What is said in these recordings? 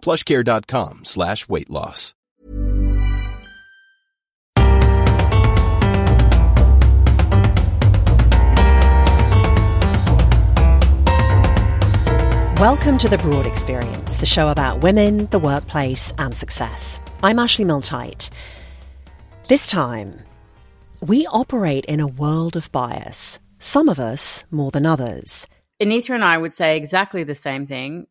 plushcare.com slash weight loss. Welcome to The Broad Experience, the show about women, the workplace, and success. I'm Ashley Milne-Tyte. This time, we operate in a world of bias, some of us more than others. Aneeta and I would say exactly the same thing,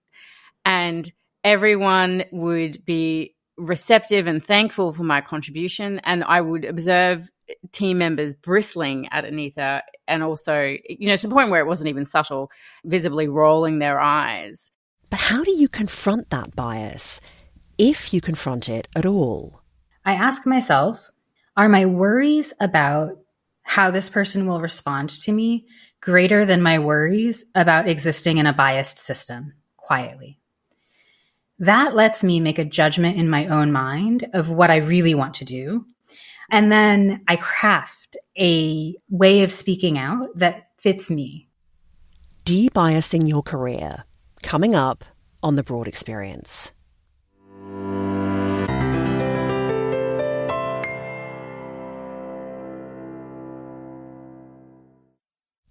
and everyone would be receptive and thankful for my contribution. And I would observe team members bristling at Aneeta and also, you know, to the point where it wasn't even subtle, visibly rolling their eyes. But how do you confront that bias, if you confront it at all? I ask myself, are my worries about how this person will respond to me greater than my worries about existing in a biased system quietly? That lets me make a judgment in my own mind of what I really want to do and then I craft a way of speaking out that fits me. Debiasing your career, coming up on the Broad Experience.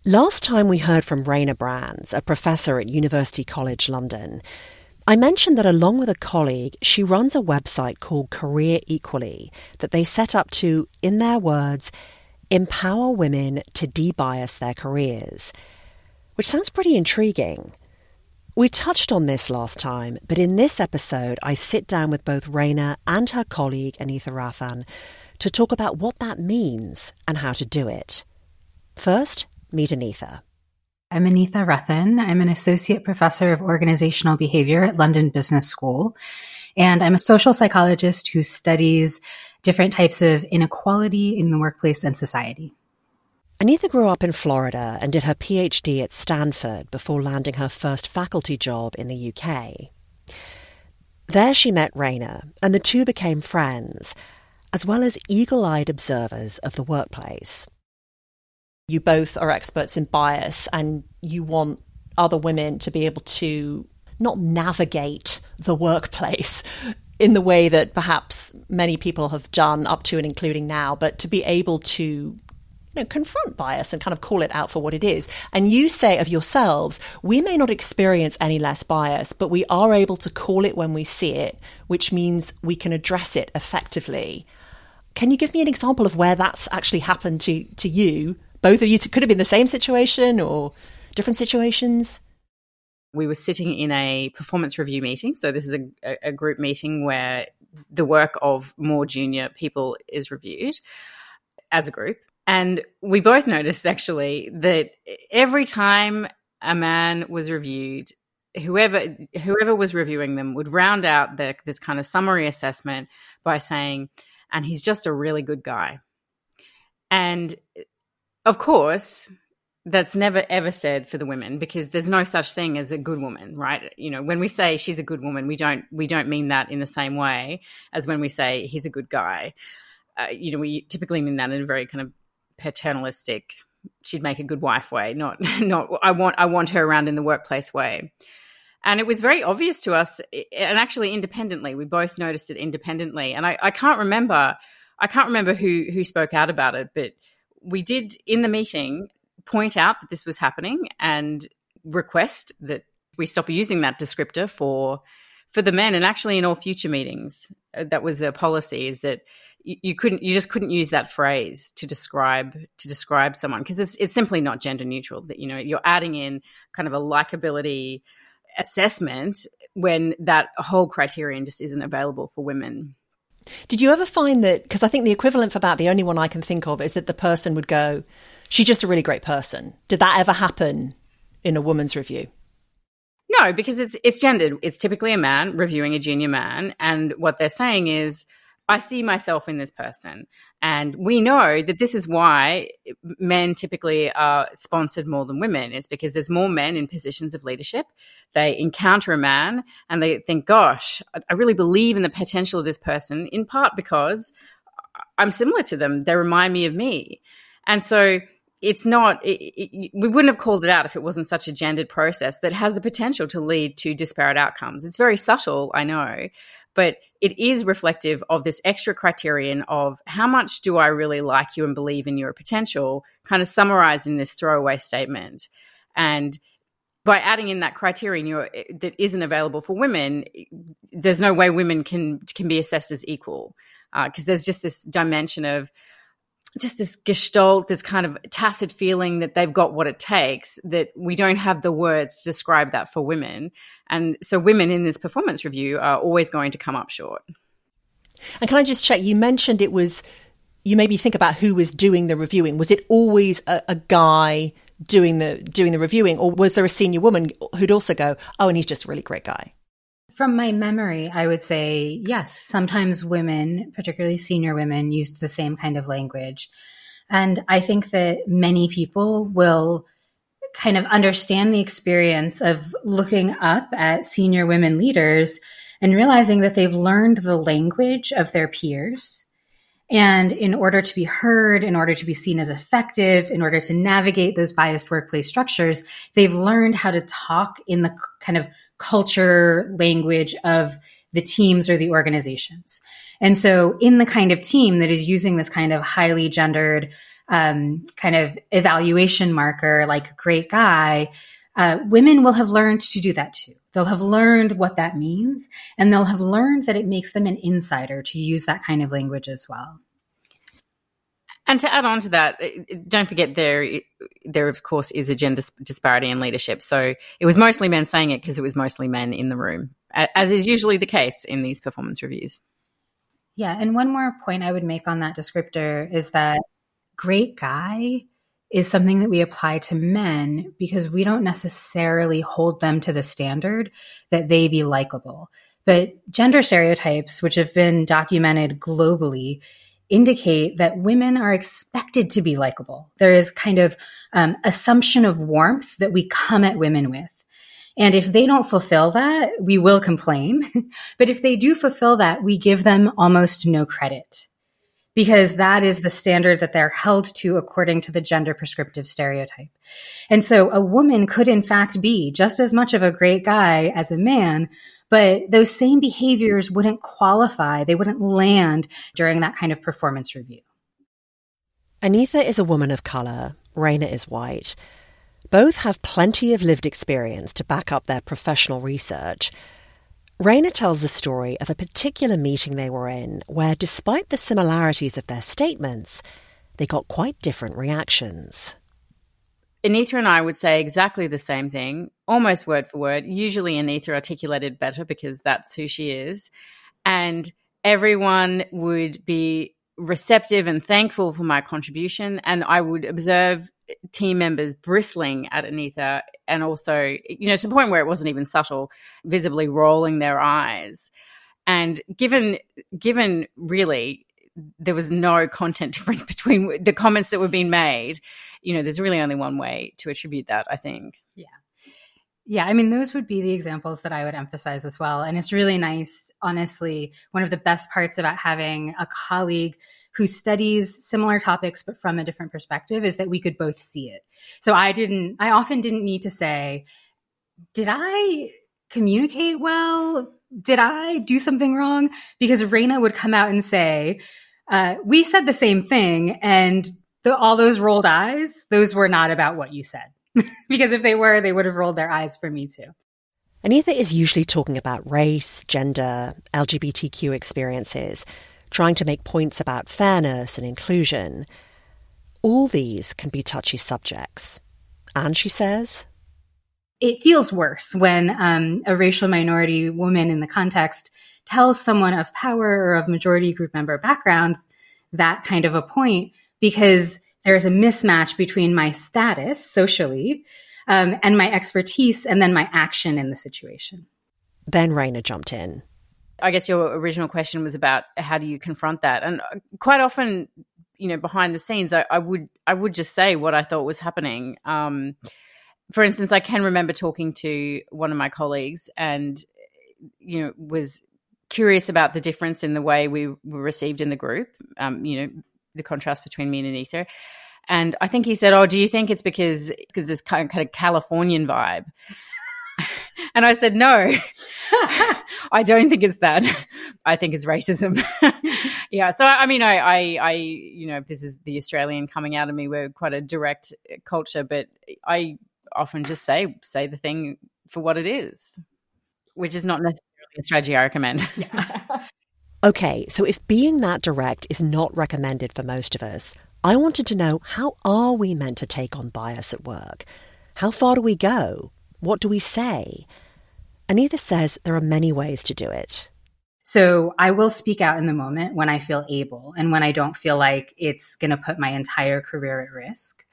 Last time we heard from Raina Brands, a professor at University College London, I mentioned that along with a colleague, she runs a website called Career Equally that they set up to, in their words, empower women to debias their careers, which sounds pretty intriguing. We touched on this last time, but in this episode, I sit down with both Raina and her colleague, Aneeta Rattan, to talk about what that means and how to do it. First, meet Aneeta. I'm Aneeta Rattan. I'm an associate professor of organizational behavior at London Business School. And I'm a social psychologist who studies different types of inequality in the workplace and society. Aneeta grew up in Florida and did her PhD at Stanford before landing her first faculty job in the UK. There she met Raina, and the two became friends, as well as eagle eyed observers of the workplace you both are experts in bias and you want other women to be able to not navigate the workplace in the way that perhaps many people have done up to and including now, but to be able to you know, confront bias and kind of call it out for what it is. And you say of yourselves, we may not experience any less bias, but we are able to call it when we see it, which means we can address it effectively. Can you give me an example of where that's actually happened to, to you both of you could have been the same situation or different situations? We were sitting in a performance review meeting. So, this is a, a group meeting where the work of more junior people is reviewed as a group. And we both noticed actually that every time a man was reviewed, whoever whoever was reviewing them would round out the, this kind of summary assessment by saying, "And he's just a really good guy." And of course, that's never ever said for the women because there's no such thing as a good woman, right? You know, when we say she's a good woman, we don't we don't mean that in the same way as when we say he's a good guy. Uh, you know, we typically mean that in a very kind of paternalistic, she'd make a good wife way, not not I want I want her around in the workplace way. And it was very obvious to us, and actually independently, we both noticed it independently. And I, I can't remember, I can't remember who who spoke out about it, but we did in the meeting point out that this was happening and request that we stop using that descriptor for for the men and actually in all future meetings. Uh, that was a policy is that you, you couldn't you just couldn't use that phrase to describe to describe someone because it's it's simply not gender neutral that you know you're adding in kind of a likability assessment when that whole criterion just isn't available for women did you ever find that? Because I think the equivalent for that, the only one I can think of, is that the person would go, "She's just a really great person." Did that ever happen in a woman's review? No, because it's it's gendered. It's typically a man reviewing a junior man, and what they're saying is, I see myself in this person, and we know that this is why men typically are sponsored more than women. It's because there's more men in positions of leadership. They encounter a man and they think, "Gosh, I really believe in the potential of this person." In part because I'm similar to them. They remind me of me, and so it's not it, it, we wouldn't have called it out if it wasn't such a gendered process that has the potential to lead to disparate outcomes it's very subtle i know but it is reflective of this extra criterion of how much do i really like you and believe in your potential kind of summarized in this throwaway statement. And by adding in that criterion that isn't available for women there's no way women can can be assessed as equal because uh, there's just this dimension of just this gestalt, this kind of tacit feeling that they've got what it takes, that we don't have the words to describe that for women. And so women in this performance review are always going to come up short. And can I just check? You mentioned it was, you maybe think about who was doing the reviewing. Was it always a, a guy doing the doing the reviewing, or was there a senior woman who'd also go, "Oh, and he's just a really great guy"? From my memory, I would say yes. Sometimes women, particularly senior women, used the same kind of language. And I think that many people will kind of understand the experience of looking up at senior women leaders and realizing that they've learned the language of their peers. And in order to be heard, in order to be seen as effective, in order to navigate those biased workplace structures, they've learned how to talk in the kind of culture language of the teams or the organizations. And so, in the kind of team that is using this kind of highly gendered um, kind of evaluation marker, like great guy, uh, women will have learned to do that too. They'll have learned what that means, and they'll have learned that it makes them an insider to use that kind of language as well. And to add on to that, eh, eh, don't forget there eh, there of course is a gender disparity in leadership. So it was mostly men saying it because it was mostly men in the room, as is usually the case in these performance reviews. Yeah, and one more point I would make on that descriptor is that great guy is something that we apply to men because we don't necessarily hold them to the standard that they be likable. But gender stereotypes, which have been documented globally, indicate that women are expected to be likable. There is kind of um, assumption of warmth that we come at women with. And if they don't fulfill that, we will complain. but if they do fulfill that, we give them almost no credit because that is the standard that they're held to according to the gender prescriptive stereotype. And so a woman could in fact be just as much of a great guy as a man, but those same behaviors wouldn't qualify, they wouldn't land during that kind of performance review. Aneeta is a woman of colour, Raina is white. Both have plenty of lived experience to back up their professional research. Raina tells the story of a particular meeting they were in where, despite the similarities of their statements, they got quite different reactions. Aneeta and I would say exactly the same thing, almost word for word. Usually, Aneeta articulated better because that's who she is. And everyone would be receptive and thankful for my contribution. And I would observe team members bristling at Aneeta and also, you know, to the point where it wasn't even subtle, visibly rolling their eyes. And given, given really, there was no content difference between the comments that were being made you know, there's really only one way to attribute that, I think. Yeah. Yeah, I mean, those would be the examples that I would emphasize as well. And it's really nice, honestly, one of the best parts about having a colleague who studies similar topics but from a different perspective is that we could both see it. So I didn't, I often didn't need to say, did I communicate well? Did I do something wrong? Because Raina would come out and say, uh, we said the same thing and the, all those rolled eyes, those were not about what you said. because if they were, they would have rolled their eyes for me too. Aneeta is usually talking about race, gender, LGBTQ experiences, trying to make points about fairness and inclusion. All these can be touchy subjects. And she says, it feels worse when um, a racial minority woman in the context tells someone of power or of majority group member background that kind of a point because there's a mismatch between my status socially um, and my expertise, and then my action in the situation. Then Raina jumped in. I guess your original question was about how do you confront that, and uh, quite often, you know, behind the scenes, I, I would I would just say what I thought was happening. Um, for instance, I can remember talking to one of my colleagues, and you know, was curious about the difference in the way we were received in the group. Um, you know, the contrast between me and Aneeta. And I think he said, "Oh, do you think it's because because this kind of, kind of Californian vibe?" and I said, "No, I don't think it's that. I think it's racism." yeah. So I mean, I, I, I, you know, this is the Australian coming out of me. We're quite a direct culture, but I often just say say the thing for what it is, which is not necessarily a strategy I recommend. Yeah. okay, so if being that direct is not recommended for most of us, I wanted to know how are we meant to take on bias at work? How far do we go? What do we say? Aneeta says there are many ways to do it. So I will speak out in the moment when I feel able and when I don't feel like it's going to put my entire career at risk.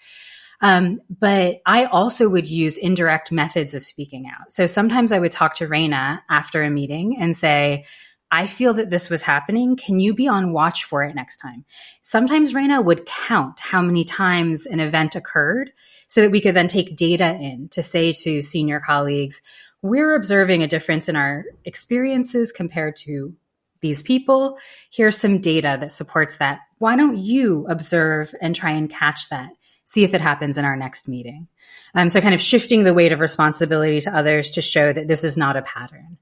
Um, but I also would use indirect methods of speaking out. So sometimes I would talk to Raina after a meeting and say, I feel that this was happening. Can you be on watch for it next time? Sometimes Raina would count how many times an event occurred so that we could then take data in to say to senior colleagues, we're observing a difference in our experiences compared to these people. Here's some data that supports that. Why don't you observe and try and catch that? See if it happens in our next meeting. Um, so kind of shifting the weight of responsibility to others to show that this is not a pattern.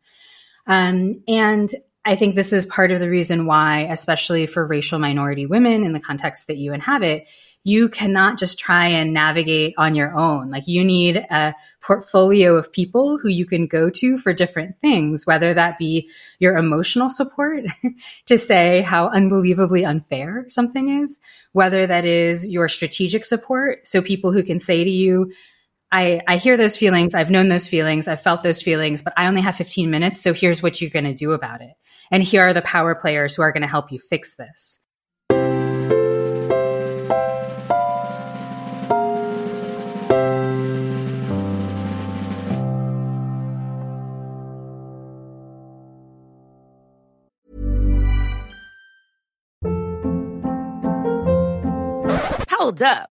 Um, and I think this is part of the reason why, especially for racial minority women in the context that you inhabit, you cannot just try and navigate on your own. Like you need a portfolio of people who you can go to for different things, whether that be your emotional support to say how unbelievably unfair something is, whether that is your strategic support. So people who can say to you, I, I hear those feelings. I've known those feelings. I've felt those feelings, but I only have 15 minutes. So here's what you're going to do about it. And here are the power players who are going to help you fix this. Hold up.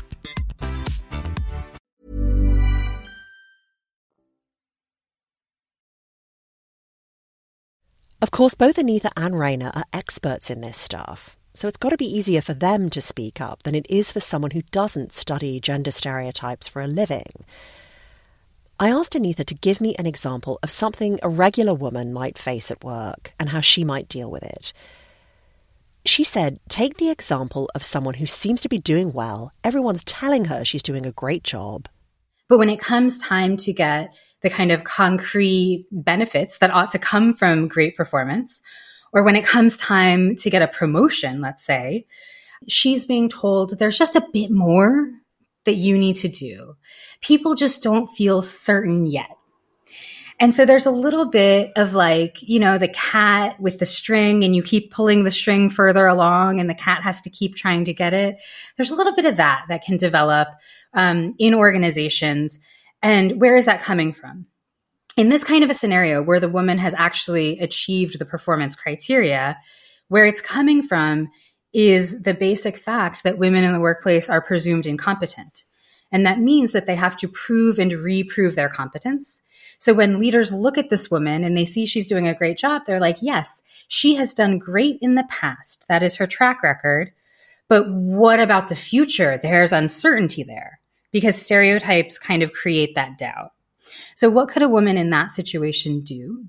Of course, both Aneeta and Raina are experts in this stuff, so it's got to be easier for them to speak up than it is for someone who doesn't study gender stereotypes for a living. I asked Aneeta to give me an example of something a regular woman might face at work and how she might deal with it. She said, take the example of someone who seems to be doing well. Everyone's telling her she's doing a great job. But when it comes time to get the kind of concrete benefits that ought to come from great performance. Or when it comes time to get a promotion, let's say, she's being told there's just a bit more that you need to do. People just don't feel certain yet. And so there's a little bit of like, you know, the cat with the string and you keep pulling the string further along and the cat has to keep trying to get it. There's a little bit of that that can develop um, in organizations and where is that coming from? In this kind of a scenario where the woman has actually achieved the performance criteria, where it's coming from is the basic fact that women in the workplace are presumed incompetent. And that means that they have to prove and reprove their competence. So when leaders look at this woman and they see she's doing a great job, they're like, yes, she has done great in the past. That is her track record. But what about the future? There's uncertainty there because stereotypes kind of create that doubt. So, what could a woman in that situation do?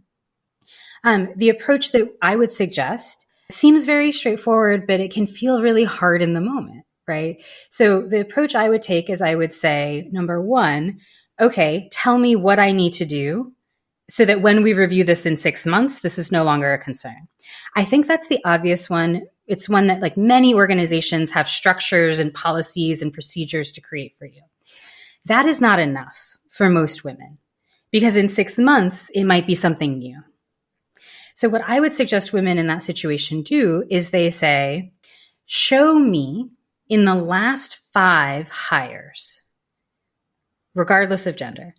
Um, the approach that I would suggest seems very straightforward, but it can feel really hard in the moment, right? So, the approach I would take is I would say, number one, okay, tell me what I need to do so that when we review this in six months, this is no longer a concern. I think that's the obvious one. It's one that like many organizations have structures and policies and procedures to create for you. That is not enough for most women because in six months, it might be something new. So what I would suggest women in that situation do is they say, show me in the last five hires, regardless of gender,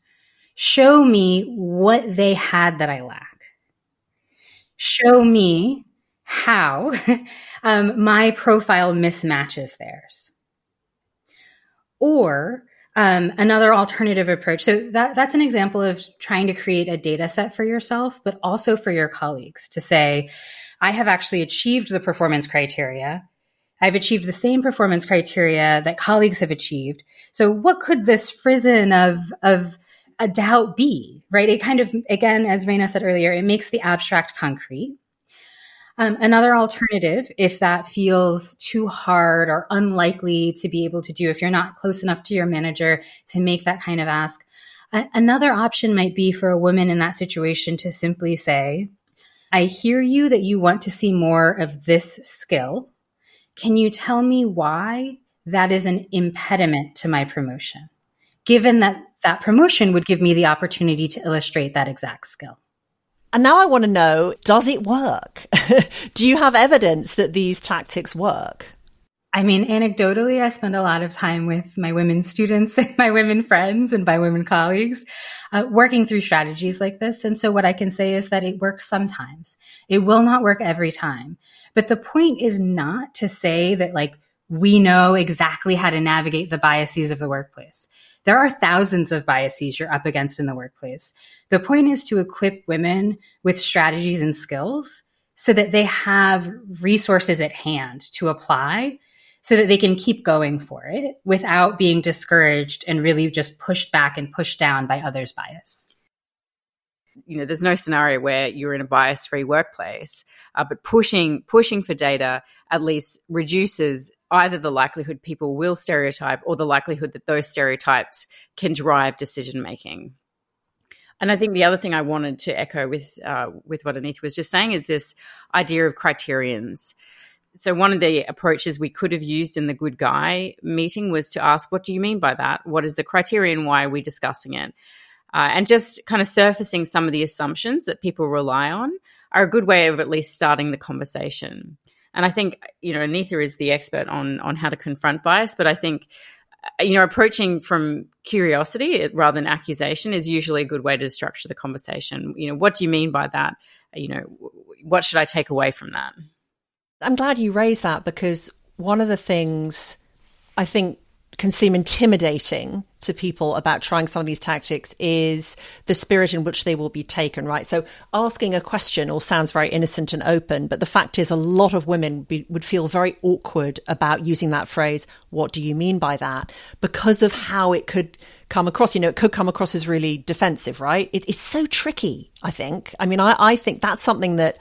show me what they had that I lack. Show me how um, my profile mismatches theirs. Or um, another alternative approach. So that, that's an example of trying to create a data set for yourself, but also for your colleagues to say, I have actually achieved the performance criteria. I've achieved the same performance criteria that colleagues have achieved. So what could this frizzen of, of a doubt be, right? It kind of, again, as Raina said earlier, it makes the abstract concrete. Um, another alternative, if that feels too hard or unlikely to be able to do, if you're not close enough to your manager to make that kind of ask, a- another option might be for a woman in that situation to simply say, I hear you that you want to see more of this skill. Can you tell me why that is an impediment to my promotion? Given that that promotion would give me the opportunity to illustrate that exact skill. And now I want to know does it work? Do you have evidence that these tactics work? I mean, anecdotally, I spend a lot of time with my women students and my women friends and my women colleagues uh, working through strategies like this. And so what I can say is that it works sometimes. It will not work every time. But the point is not to say that like we know exactly how to navigate the biases of the workplace. There are thousands of biases you're up against in the workplace. The point is to equip women with strategies and skills so that they have resources at hand to apply so that they can keep going for it without being discouraged and really just pushed back and pushed down by others' bias you know there's no scenario where you're in a bias free workplace uh, but pushing pushing for data at least reduces either the likelihood people will stereotype or the likelihood that those stereotypes can drive decision making. And I think the other thing I wanted to echo with uh, with what Aneeta was just saying is this idea of criterions. So one of the approaches we could have used in the good guy meeting was to ask, "What do you mean by that? What is the criterion? Why are we discussing it?" Uh, and just kind of surfacing some of the assumptions that people rely on are a good way of at least starting the conversation. And I think, you know, Aneeta is the expert on on how to confront bias, but I think uh, you know, approaching from curiosity rather than accusation is usually a good way to structure the conversation. You know, what do you mean by that? You know, what should I take away from that? I'm glad you raised that because one of the things I think can seem intimidating to people about trying some of these tactics is the spirit in which they will be taken, right? So asking a question all sounds very innocent and open, but the fact is a lot of women be, would feel very awkward about using that phrase, what do you mean by that? Because of how it could come across. You know, it could come across as really defensive, right? It, it's so tricky, I think. I mean, I, I think that's something that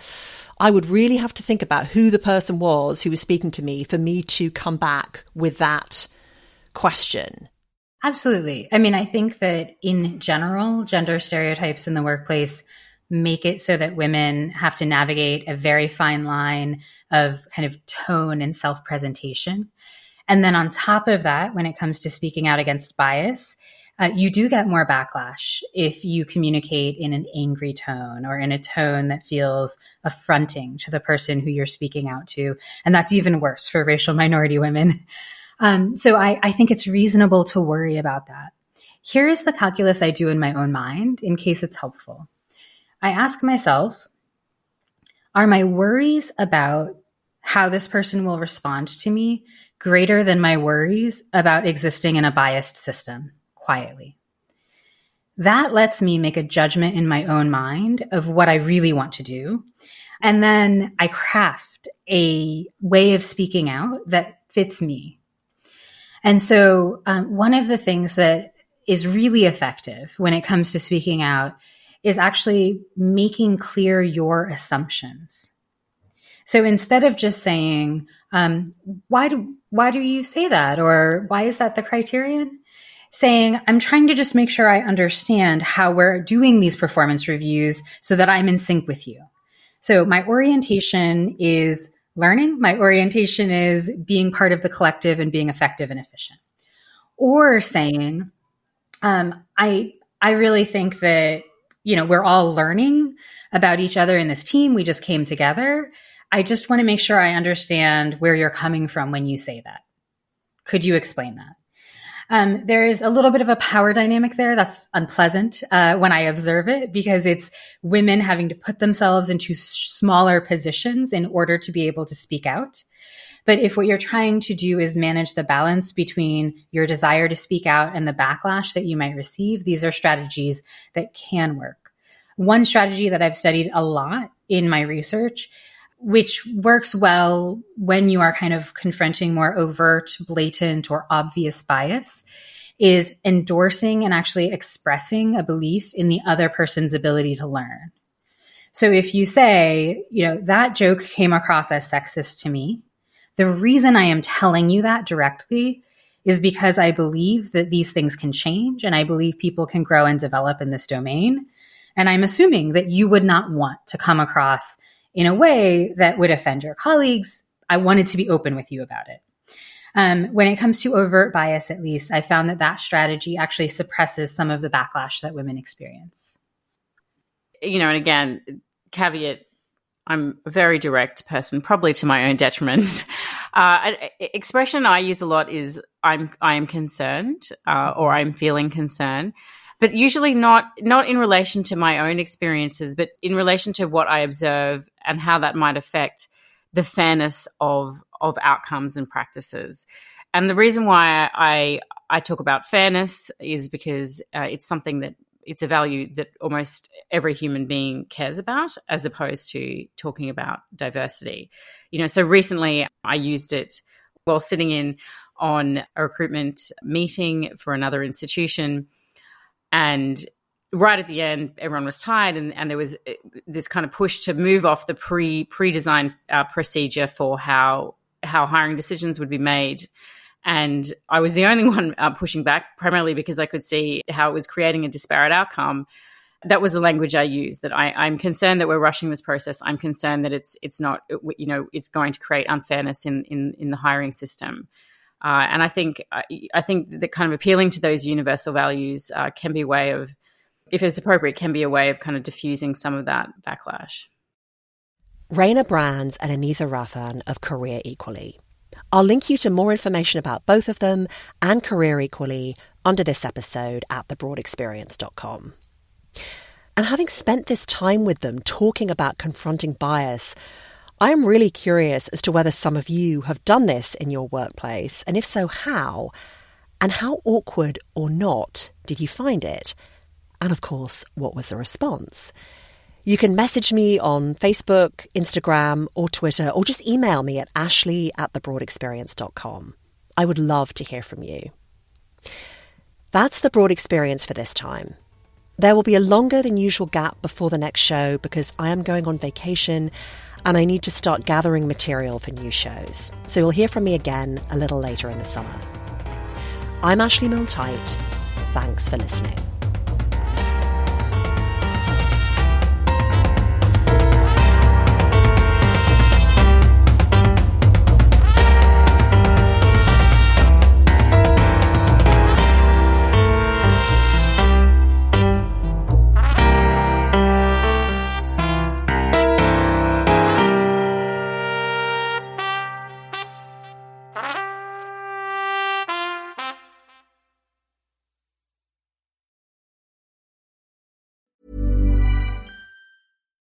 I would really have to think about who the person was who was speaking to me for me to come back with that question. Absolutely. I mean, I think that in general, gender stereotypes in the workplace make it so that women have to navigate a very fine line of kind of tone and self presentation. And then on top of that, when it comes to speaking out against bias, uh, you do get more backlash if you communicate in an angry tone or in a tone that feels affronting to the person who you're speaking out to. And that's even worse for racial minority women. Um, so I, I think it's reasonable to worry about that. Here is the calculus I do in my own mind in case it's helpful. I ask myself, are my worries about how this person will respond to me greater than my worries about existing in a biased system quietly? That lets me make a judgment in my own mind of what I really want to do. And then I craft a way of speaking out that fits me, and so, um, one of the things that is really effective when it comes to speaking out is actually making clear your assumptions. So instead of just saying, um, why do, why do you say that? Or why is that the criterion? saying, I'm trying to just make sure I understand how we're doing these performance reviews so that I'm in sync with you. So my orientation is learning. My orientation is being part of the collective and being effective and efficient. Or saying, um, I, I really think that, you know, we're all learning about each other in this team. We just came together. I just want to make sure I understand where you're coming from when you say that. Could you explain that? Um, there is a little bit of a power dynamic there that's unpleasant uh, when I observe it because it's women having to put themselves into smaller positions in order to be able to speak out. But if what you're trying to do is manage the balance between your desire to speak out and the backlash that you might receive, these are strategies that can work. One strategy that I've studied a lot in my research which works well when you are kind of confronting more overt, blatant, or obvious bias, is endorsing and actually expressing a belief in the other person's ability to learn. So if you say, you know, that joke came across as sexist to me, the reason I am telling you that directly is because I believe that these things can change and I believe people can grow and develop in this domain. And I'm assuming that you would not want to come across in a way that would offend your colleagues. I wanted to be open with you about it. Um, when it comes to overt bias, at least, I found that that strategy actually suppresses some of the backlash that women experience. You know, and again, caveat I'm a very direct person, probably to my own detriment. Uh, expression I use a lot is "I'm I am concerned" uh, or "I'm feeling concerned," but usually not not in relation to my own experiences, but in relation to what I observe and how that might affect the fairness of of outcomes and practices. And the reason why I I talk about fairness is because uh, it's something that it's a value that almost every human being cares about, as opposed to talking about diversity. You know, so recently I used it while sitting in on a recruitment meeting for another institution, and right at the end, everyone was tired, and, and there was uh, this kind of push to move off the pre pre designed uh, procedure for how how hiring decisions would be made. And I was the only one uh, pushing back, primarily because I could see how it was creating a disparate outcome. That was the language I used. That I, I'm concerned that we're rushing this process. I'm concerned that it's it's not you know it's going to create unfairness in in, in the hiring system. Uh, and I think I think that kind of appealing to those universal values uh, can be a way of if it's appropriate, can be a way of kind of diffusing some of that backlash. Raina Brands and Aneeta Rattan of Career Equally. I'll link you to more information about both of them and Career Equally under this episode at thebroadexperience.com. And having spent this time with them talking about confronting bias, I am really curious as to whether some of you have done this in your workplace, and if so, how? And how awkward or not did you find it? And of course, what was the response? You can message me on Facebook, Instagram, or Twitter, or just email me at ashley at thebroadexperience.com. I would love to hear from you. That's the broad experience for this time. There will be a longer than usual gap before the next show because I am going on vacation and I need to start gathering material for new shows. So you'll hear from me again a little later in the summer. I'm Ashley Milne Thanks for listening.